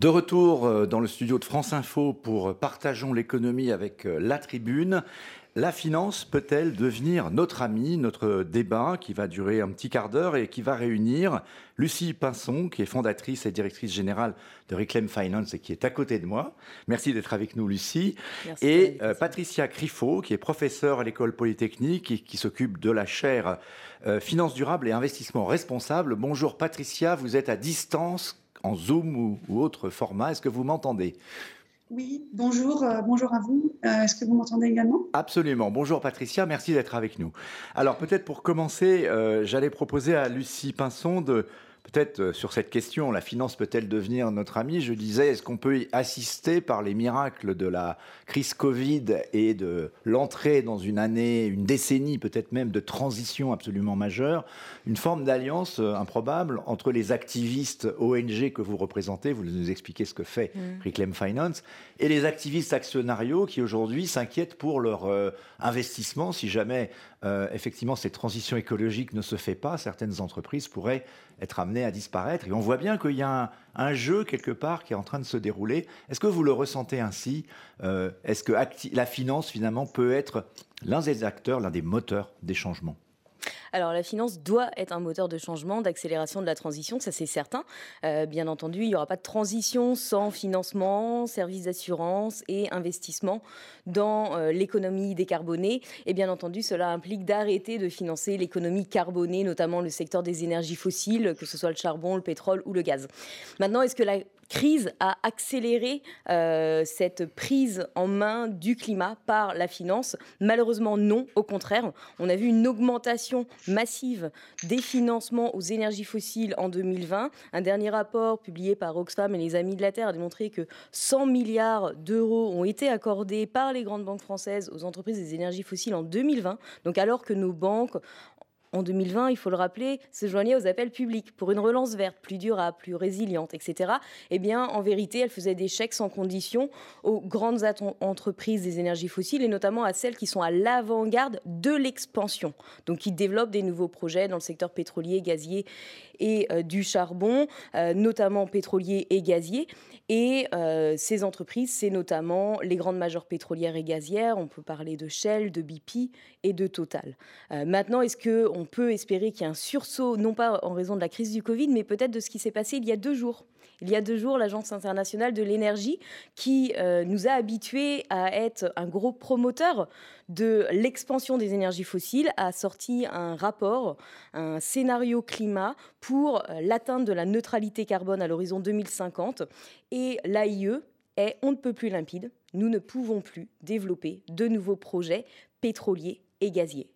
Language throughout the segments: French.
De retour euh, dans le studio de France Info pour Partageons l'économie avec euh, la tribune. La finance peut-elle devenir notre amie Notre débat qui va durer un petit quart d'heure et qui va réunir Lucie Pinson, qui est fondatrice et directrice générale de Reclaim Finance et qui est à côté de moi. Merci d'être avec nous, Lucie. et euh, Patricia Criffaut, qui est professeure à l'école polytechnique et qui s'occupe de la chaire Finance durable et investissement responsable. Bonjour Patricia, vous êtes à distance en Zoom ou, autre format. Est-ce que vous m'entendez? Oui, bonjour, euh, bonjour à vous. Euh, est-ce que vous m'entendez également? Absolument. Bonjour Patricia, merci d'être avec nous. Alors peut-être pour commencer, euh, j'allais proposer à Lucie Pinson de Peut-être euh, sur cette question, la finance peut-elle devenir notre amie? Je disais, est-ce qu'on peut y assister par les miracles de la crise Covid et de l'entrée dans une année, une décennie peut-être même de transition absolument majeure, une forme d'alliance euh, improbable entre les activistes ONG que vous représentez, vous nous expliquez ce que fait mm. Reclaim Finance, et les activistes actionnariaux qui aujourd'hui s'inquiètent pour leur euh, investissement si jamais effectivement cette transition écologique ne se fait pas, certaines entreprises pourraient être à disparaître. Et on voit bien qu'il y a un, jeu quelque part qui est en train de se dérouler. Est-ce que vous le ressentez ainsi euh, Est-ce que la finance finalement peut être l'un des acteurs, l'un des moteurs des changements? Alors la finance doit être un moteur de changement, d'accélération de la transition, ça c'est certain. Euh, bien entendu, il n'y aura pas de transition sans financement, services d'assurance et investissement dans euh, l'économie décarbonée. Et bien entendu, cela implique d'arrêter de financer l'économie carbonée, notamment le secteur des énergies fossiles, que ce soit le charbon, le pétrole ou le gaz. Maintenant, est-ce que la crise a accéléré euh, cette prise en main du climat par la finance Malheureusement, non. Au contraire, on a vu une augmentation massive des financements aux énergies fossiles en 2020. Un dernier rapport publié par Oxfam et les Amis de la Terre a démontré que 100 milliards d'euros ont été accordés par les grandes banques françaises aux entreprises des énergies fossiles en 2020. Donc alors que nos banques en 2020, il faut le rappeler, se joignait aux appels publics pour une relance verte plus durable, plus résiliente, etc. Eh bien, en vérité, elle faisait des chèques sans condition aux grandes entreprises des énergies fossiles et notamment à celles qui sont à l'avant-garde de l'expansion, donc qui développent des nouveaux projets dans le secteur pétrolier, gazier et euh, du charbon, euh, notamment pétrolier et gazier. Et euh, ces entreprises, c'est notamment les grandes majors pétrolières et gazières. On peut parler de Shell, de BP et de Total. maintenant, est-ce qu'on peut espérer qu'il y ait un sursaut, non pas en raison de la crise du Covid, mais peut-être de ce qui s'est passé il y a deux jours il y a deux jours, l'Agence internationale de l'énergie, qui euh, nous a habitués à être un gros promoteur de l'expansion des énergies fossiles, a sorti un rapport, un scénario climat pour euh, l'atteinte de la neutralité carbone à l'horizon 2050. Et l'AIE est on ne peut plus limpide. Nous ne pouvons plus développer de nouveaux projets pétroliers et gaziers.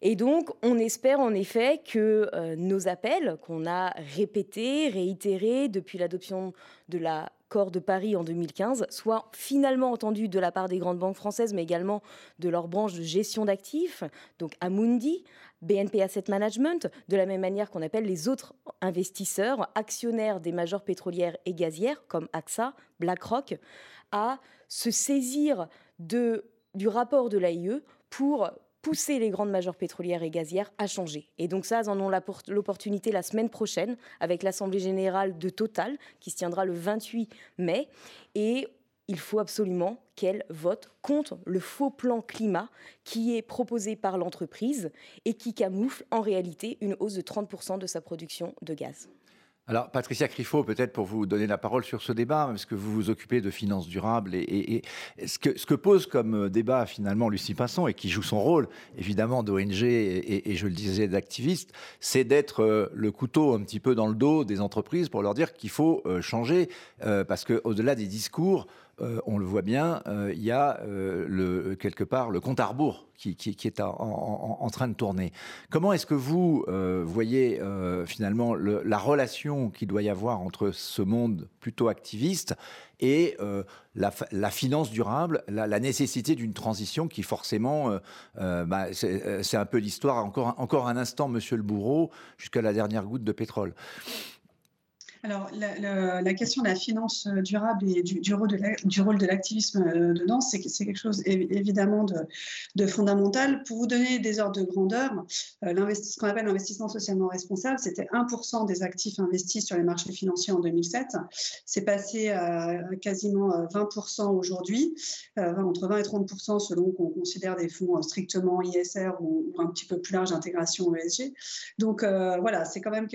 Et donc, on espère en effet que euh, nos appels, qu'on a répétés, réitérés depuis l'adoption de l'accord de Paris en 2015, soient finalement entendus de la part des grandes banques françaises, mais également de leurs branches de gestion d'actifs, donc Amundi, BNP Asset Management, de la même manière qu'on appelle les autres investisseurs, actionnaires des majors pétrolières et gazières, comme AXA, BlackRock, à se saisir du rapport de l'AIE pour pousser les grandes majors pétrolières et gazières à changer. Et donc ça, elles en ont l'opportunité la semaine prochaine avec l'Assemblée générale de Total qui se tiendra le 28 mai. Et il faut absolument qu'elle vote contre le faux plan climat qui est proposé par l'entreprise et qui camoufle en réalité une hausse de 30% de sa production de gaz. Alors, Patricia Criffaut, peut-être pour vous donner la parole sur ce débat, parce que vous vous occupez de finances durables, et, ce, que, pose comme euh, débat finalement Lucie Pinson, et qui joue son rôle, évidemment, d'ONG et, je le disais, d'activiste, c'est d'être euh, le couteau un petit peu dans le dos des entreprises pour leur dire qu'il faut euh, changer, parce qu'au-delà des discours, euh, on le voit bien, euh, il y a euh, quelque part le compte à rebours qui, est en, train de tourner. Comment est-ce que vous voyez finalement la relation qu'il doit y avoir entre ce monde plutôt activiste et la, finance durable, la, nécessité d'une transition qui forcément, bah, c'est un peu l'histoire, encore, encore un instant, monsieur le bourreau, jusqu'à la dernière goutte de pétrole. Alors, la, question de la finance euh, durable et du, rôle de l'activisme euh, dedans, c'est quelque chose évidemment de, fondamental. Pour vous donner des ordres de grandeur, euh, ce qu'on appelle l'investissement socialement responsable, c'était 1% des actifs investis sur les marchés financiers en 2007. C'est passé à quasiment 20% aujourd'hui, entre 20 et 30% selon qu'on considère des fonds strictement ISR ou, un petit peu plus large d'intégration ESG. Donc voilà, c'est quand même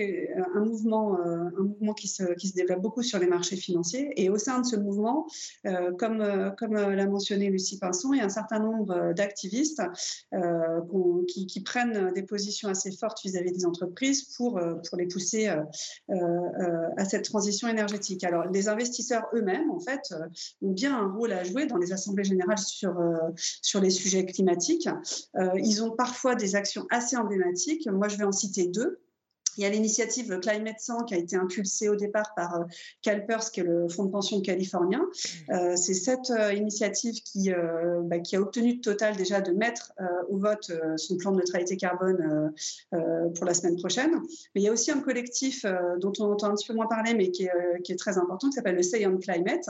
un mouvement qui se, qui développe beaucoup sur les marchés financiers. Et au sein de ce mouvement, euh, comme, euh, comme euh, l'a mentionné Lucie Pinson, il y a un certain nombre d'activistes qui, prennent des positions assez fortes vis-à-vis des entreprises pour, pour les pousser à cette transition énergétique. Alors, les investisseurs eux-mêmes, en fait, ont bien un rôle à jouer dans les assemblées générales sur, sur les sujets climatiques. ils ont parfois des actions assez emblématiques. Moi, je vais en citer deux. Il y a l'initiative Climate 100 qui a été impulsée au départ par euh, CalPERS, qui est le fonds de pension californien. Mmh. Euh, c'est cette euh, initiative qui, bah, qui a obtenu de Total déjà de mettre au vote son plan de neutralité carbone pour la semaine prochaine. Mais il y a aussi un collectif dont on entend un petit peu moins parler, mais qui est, qui est très important, qui s'appelle le Say on Climate,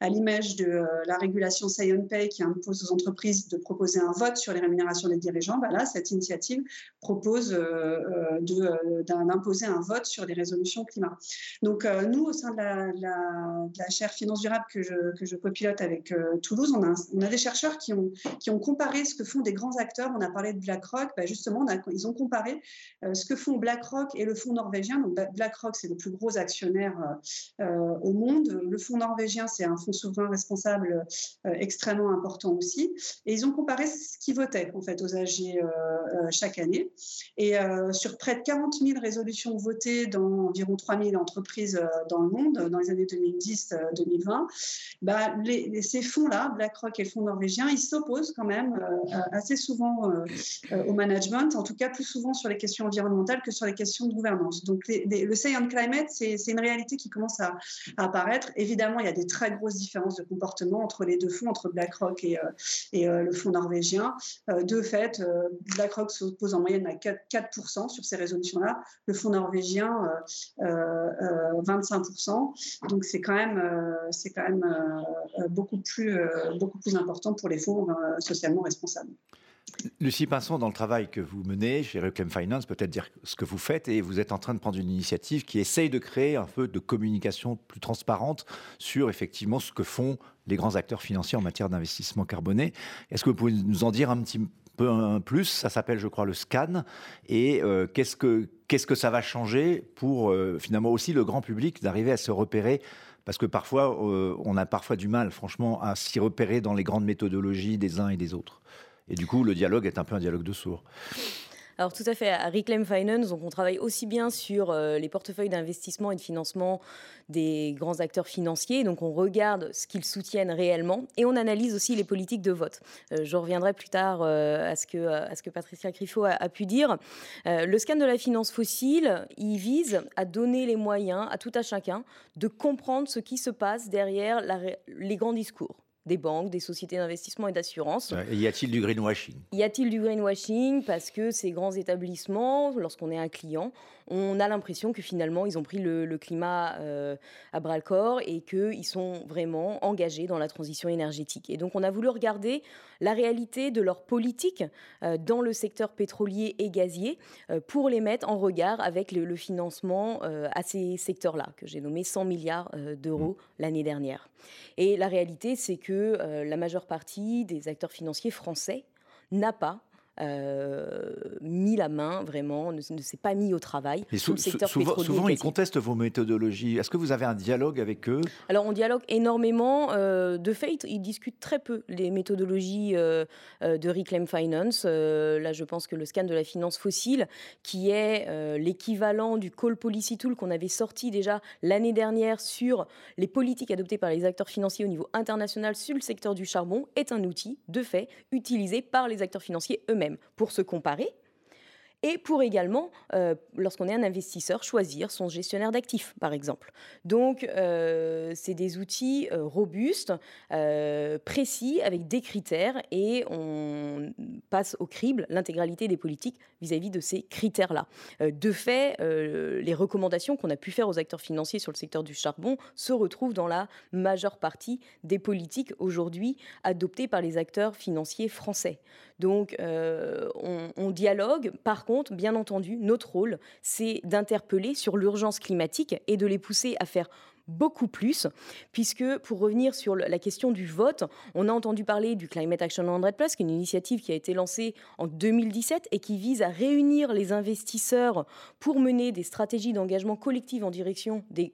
à l'image de la régulation Say on Pay qui impose aux entreprises de proposer un vote sur les rémunérations des dirigeants. Bah là, cette initiative propose d'un d'imposer un vote sur les résolutions climat. Donc, euh, nous, au sein de la, chaire finance durable que je, que je copilote avec euh, Toulouse, on a, on a, des chercheurs qui ont, qui ont comparé ce que font des grands acteurs. On a parlé de BlackRock. Bah, justement, ils ont comparé euh, ce que font BlackRock et le fonds norvégien. Donc, BlackRock, c'est le plus gros actionnaire au monde. Le fonds norvégien, c'est un fonds souverain responsable extrêmement important aussi. Et ils ont comparé ce qu'ils votaient, en fait, aux AG chaque année. Et sur près de 40 000 résolutions résolutions votées dans environ 3000 entreprises euh, dans le monde dans les années 2010-2020, euh, bah, ces fonds-là, BlackRock et le fonds norvégien, ils s'opposent quand même euh, assez souvent au management, en tout cas plus souvent sur les questions environnementales que sur les questions de gouvernance. Donc le Say on Climate, c'est une réalité qui commence à, apparaître. Évidemment, il y a des très grosses différences de comportement entre les deux fonds, entre BlackRock et, le fonds norvégien. de fait, BlackRock s'oppose en moyenne à 4%, 4 sur ces résolutions-là le fonds norvégien 25%. Euh, euh, euh, Donc c'est quand même, c'est quand même beaucoup, plus, beaucoup plus important pour les fonds socialement responsables. Lucie Pinson, dans le travail que vous menez chez Reclaim Finance, peut-être dire ce que vous faites, et vous êtes en train de prendre une initiative qui essaye de créer un peu de communication plus transparente sur effectivement ce que font les grands acteurs financiers en matière d'investissement carboné. Est-ce que vous pouvez nous en dire un petit peu plus Ça s'appelle, je crois, le scan. Et qu'est-ce que qu'est-ce que ça va changer pour euh, finalement aussi le grand public d'arriver à se repérer? Parce que parfois, euh, on a parfois du mal, franchement, à s'y repérer dans les grandes méthodologies des uns et des autres. Et du coup, le dialogue est un peu un dialogue de sourds. Alors tout à fait, à Reclaim Finance, on travaille aussi bien sur euh, les portefeuilles d'investissement et de financement des grands acteurs financiers, donc on regarde ce qu'ils soutiennent réellement et on analyse aussi les politiques de vote. Euh, je reviendrai plus tard euh, à, ce que, à ce que Patricia Griffo a, pu dire. le scan de la finance fossile, il vise à donner les moyens à tout à chacun de comprendre ce qui se passe derrière les grands discours des banques, des sociétés d'investissement et d'assurance. y a-t-il du greenwashing? Y a-t-il du greenwashing? Parce que ces grands établissements, lorsqu'on est un client, on a l'impression que finalement, ils ont pris le, climat euh, à bras le corps et qu'ils sont vraiment engagés dans la transition énergétique. Et donc, on a voulu regarder la réalité de leur politique euh, dans le secteur pétrolier et gazier euh, pour les mettre en regard avec le, financement à ces secteurs-là, que j'ai nommé 100 milliards d'euros mmh. l'année dernière. Et la réalité, c'est que la majeure partie des acteurs financiers français n'a pas mis la main vraiment, ne, s'est pas mis au travail. Et le secteur souvent, souvent ils contestent vos méthodologies. Est-ce que vous avez un dialogue avec eux? Alors on dialogue énormément. Euh, de fait, ils discutent très peu les méthodologies euh, de Reclaim Finance. là, je pense que le scan de la finance fossile, qui est l'équivalent du Call Policy Tool qu'on avait sorti déjà l'année dernière sur les politiques adoptées par les acteurs financiers au niveau international sur le secteur du charbon, est un outil de fait utilisé par les acteurs financiers eux-mêmes pour se comparer et pour également, euh, lorsqu'on est un investisseur, choisir son gestionnaire d'actifs, par exemple. Donc, euh, c'est des outils euh, robustes, précis, avec des critères, et on passe au crible l'intégralité des politiques vis-à-vis de ces critères-là. Euh, de fait, euh, les recommandations qu'on a pu faire aux acteurs financiers sur le secteur du charbon se retrouvent dans la majeure partie des politiques aujourd'hui adoptées par les acteurs financiers français. Donc, euh, on, on, dialogue. Par contre, bien entendu, notre rôle, c'est d'interpeller sur l'urgence climatique et de les pousser à faire beaucoup plus, puisque pour revenir sur la question du vote, on a entendu parler du Climate Action 100 Plus, qui est une initiative qui a été lancée en 2017 et qui vise à réunir les investisseurs pour mener des stratégies d'engagement collectif en direction des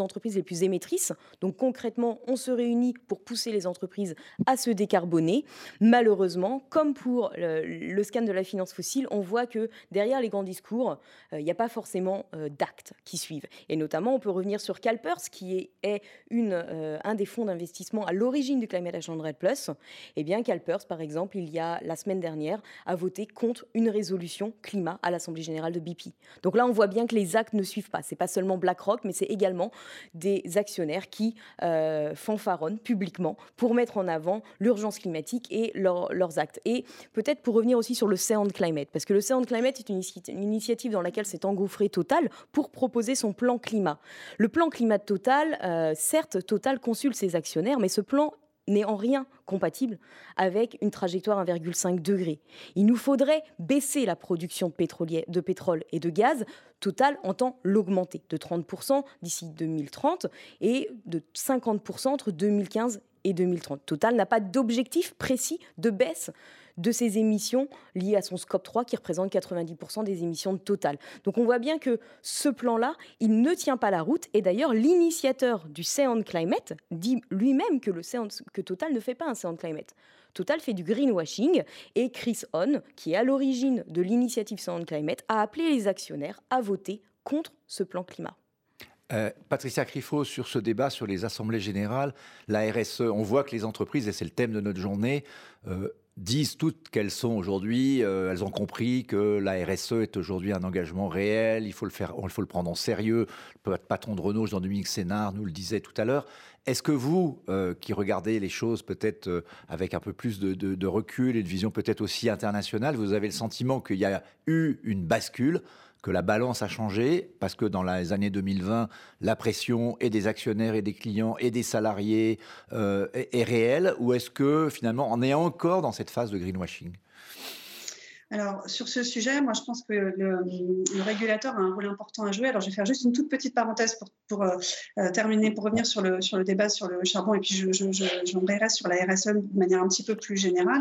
entreprises les plus émettrices. Donc concrètement, on se réunit pour pousser les entreprises à se décarboner. Malheureusement, comme pour le, scan de la finance fossile, on voit que derrière les grands discours, euh, il n'y a pas forcément euh, d'actes qui suivent. Et notamment, on peut revenir sur CalPERS, qui est, euh, un des fonds d'investissement à l'origine du Climate Action Red Plus. Eh bien, CalPERS, par exemple, il y a la semaine dernière, a voté contre une résolution climat à l'Assemblée générale de BP. Donc là, on voit bien que les actes ne suivent pas. C'est pas seulement BlackRock, mais c'est également des actionnaires qui euh, fanfaronnent publiquement pour mettre en avant l'urgence climatique et leurs actes. Et peut-être pour revenir aussi sur le Sound Climate, parce que le Sound Climate est une, initiative dans laquelle s'est engouffré Total pour proposer son plan climat. Le plan climat Total, euh, certes, Total consulte ses actionnaires, mais ce plan n'est en rien compatible avec une trajectoire 1,5 degré. Il nous faudrait baisser la production de, de pétrole et de gaz. Total entend l'augmenter de 30% d'ici 2030 et de 50% entre 2015 et 2030. Total n'a pas d'objectif précis de baisse de ses émissions liées à son scope 3 qui représente 90% des émissions de Total. Donc on voit bien que ce plan-là, il ne tient pas la route et d'ailleurs l'initiateur du Sound Climate dit lui-même que, que Total ne fait pas un Sound Climate. Total fait du greenwashing et Chris Hahn, qui est à l'origine de l'initiative Sound Climate, a appelé les actionnaires à voter contre ce plan climat. Euh, Patricia Crifo, sur ce débat sur les assemblées générales, la RSE, on voit que les entreprises, et c'est le thème de notre journée, euh, disent toutes qu'elles sont aujourd'hui, euh, elles ont compris que la RSE est aujourd'hui un engagement réel, il faut le, faire, il faut le prendre en sérieux. Le patron de Renault, Jean-Dominique Sénard, nous le disait tout à l'heure. Est-ce que vous, euh, qui regardez les choses peut-être euh, avec un peu plus de, de, recul et de vision peut-être aussi internationale, vous avez le sentiment qu'il y a eu une bascule que la balance a changé parce que dans les années 2020, la pression et des actionnaires et des clients et des salariés euh, est, réelle ou est-ce que finalement on est encore dans cette phase de greenwashing? Alors, sur ce sujet, moi, je pense que le, régulateur a un rôle important à jouer. Alors, je vais faire juste une toute petite parenthèse pour, euh, euh, terminer, pour revenir sur le, sur le débat sur le charbon, et puis je, je, sur la RSE de manière un petit peu plus générale.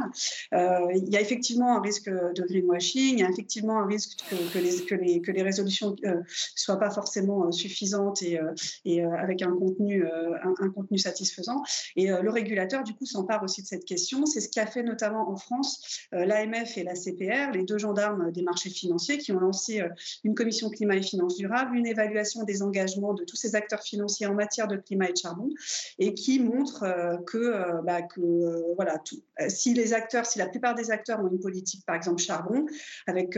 Euh, il y a effectivement un risque de greenwashing, il y a effectivement un risque que, que, les, que, les, que les résolutions ne soient pas forcément suffisantes et, et avec un contenu, un, un, contenu satisfaisant. Et le régulateur, du coup, s'empare aussi de cette question. C'est ce qu'a fait notamment en France l'AMF et la CPR les deux gendarmes des marchés financiers, qui ont lancé euh, une commission climat et finances durables, une évaluation des engagements de tous ces acteurs financiers en matière de climat et de charbon, et qui montre euh, que, euh, bah, voilà, si les acteurs, si la plupart des acteurs ont une politique, par exemple charbon, avec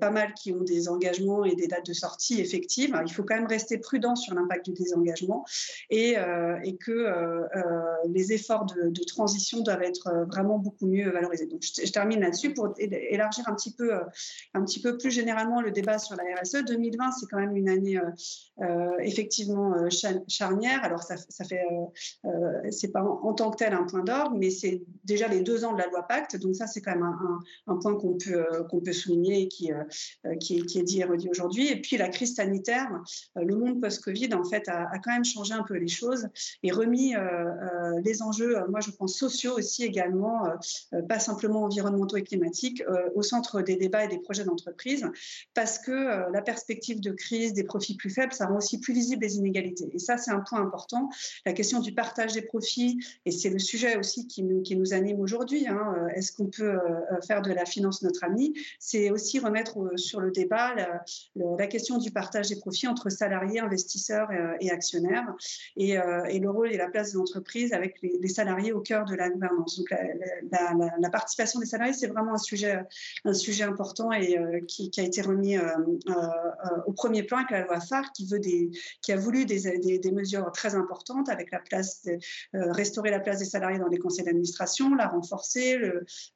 pas mal qui ont des engagements et des dates de sortie effectives, il faut quand même rester prudent sur l'impact du désengagement et, et que les efforts de, transition doivent être vraiment beaucoup mieux valorisés. Donc, je termine là-dessus pour élargir un petit peu, euh, un petit peu plus généralement le débat sur la RSE. 2020, c'est quand même une année euh, euh, effectivement charnière. Alors, ça, ça fait, c'est pas en, tant que tel un point d'ordre, mais c'est déjà les deux ans de la loi Pacte. Donc ça, c'est quand même un, un, point qu'on peut, qu'on peut souligner et qui, qui, est, dit et redit aujourd'hui. Et puis la crise sanitaire, le monde post-Covid, en fait, a, a, quand même changé un peu les choses et remis les enjeux, moi je pense sociaux aussi également, pas simplement environnementaux et climatiques, au centre des débats et des projets d'entreprise, parce que euh, la perspective de crise, des profits plus faibles, ça rend aussi plus visible les inégalités. Et ça, c'est un point important. La question du partage des profits, et c'est le sujet aussi qui nous, anime aujourd'hui, hein, euh, est-ce qu'on peut euh, faire de la finance notre ami? C'est aussi remettre sur le débat la, question du partage des profits entre salariés, investisseurs et, actionnaires, et, le rôle et la place de l'entreprise avec les, salariés au cœur de la gouvernance. Donc la, la participation des salariés, c'est vraiment un sujet un sujet important et qui, a été remis au premier plan avec la loi phare qui, veut des, qui a voulu des, mesures très importantes avec la place, restaurer la place des salariés dans les conseils d'administration, la renforcer,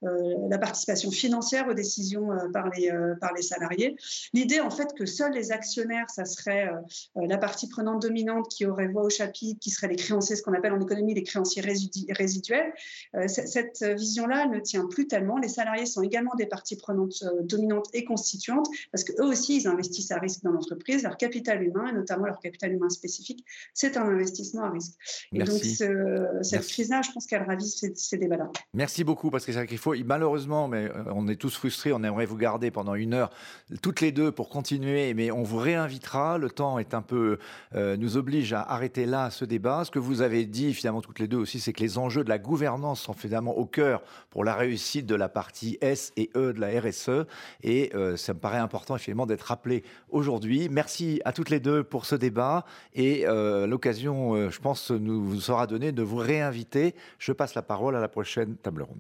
la participation financière aux décisions par, les, par les salariés. L'idée, en fait, que seuls les actionnaires, ça serait la partie prenante dominante qui aurait voix au chapitre, qui serait les créanciers, ce qu'on appelle en économie les créanciers résiduels. cette vision-là ne tient plus tellement. Les salariés sont également des parties prenantes euh, dominantes et constituantes parce qu'eux aussi, ils investissent à risque dans l'entreprise. Leur capital humain, et notamment leur capital humain spécifique, c'est un investissement à risque. Et donc, cette crise-là, je pense qu'elle ravise ces, débats-là. Merci beaucoup parce que c'est vrai qu'il faut, malheureusement, mais euh, on est tous frustrés, on aimerait vous garder pendant une heure, toutes les deux, pour continuer, mais on vous réinvitera. Le temps est un peu, euh, nous oblige à arrêter là ce débat. Ce que vous avez dit, finalement, toutes les deux aussi, c'est que les enjeux de la gouvernance sont finalement au cœur pour la réussite de la partie S et E de la RSE. Et euh, ça me paraît important, finalement, d'être rappelé aujourd'hui. Merci à toutes les deux pour ce débat. Et euh, l'occasion, euh, je pense, nous sera donnée de vous réinviter. Je passe la parole à la prochaine table ronde.